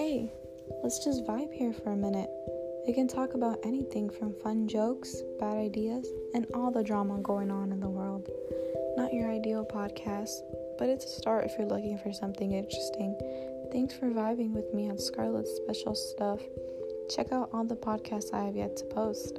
Hey, let's just vibe here for a minute. We can talk about anything from fun jokes, bad ideas, and all the drama going on in the world. Not your ideal podcast, but it's a start if you're looking for something interesting. Thanks for vibing with me on Scarlett's Special Stuff. Check out all the podcasts I have yet to post.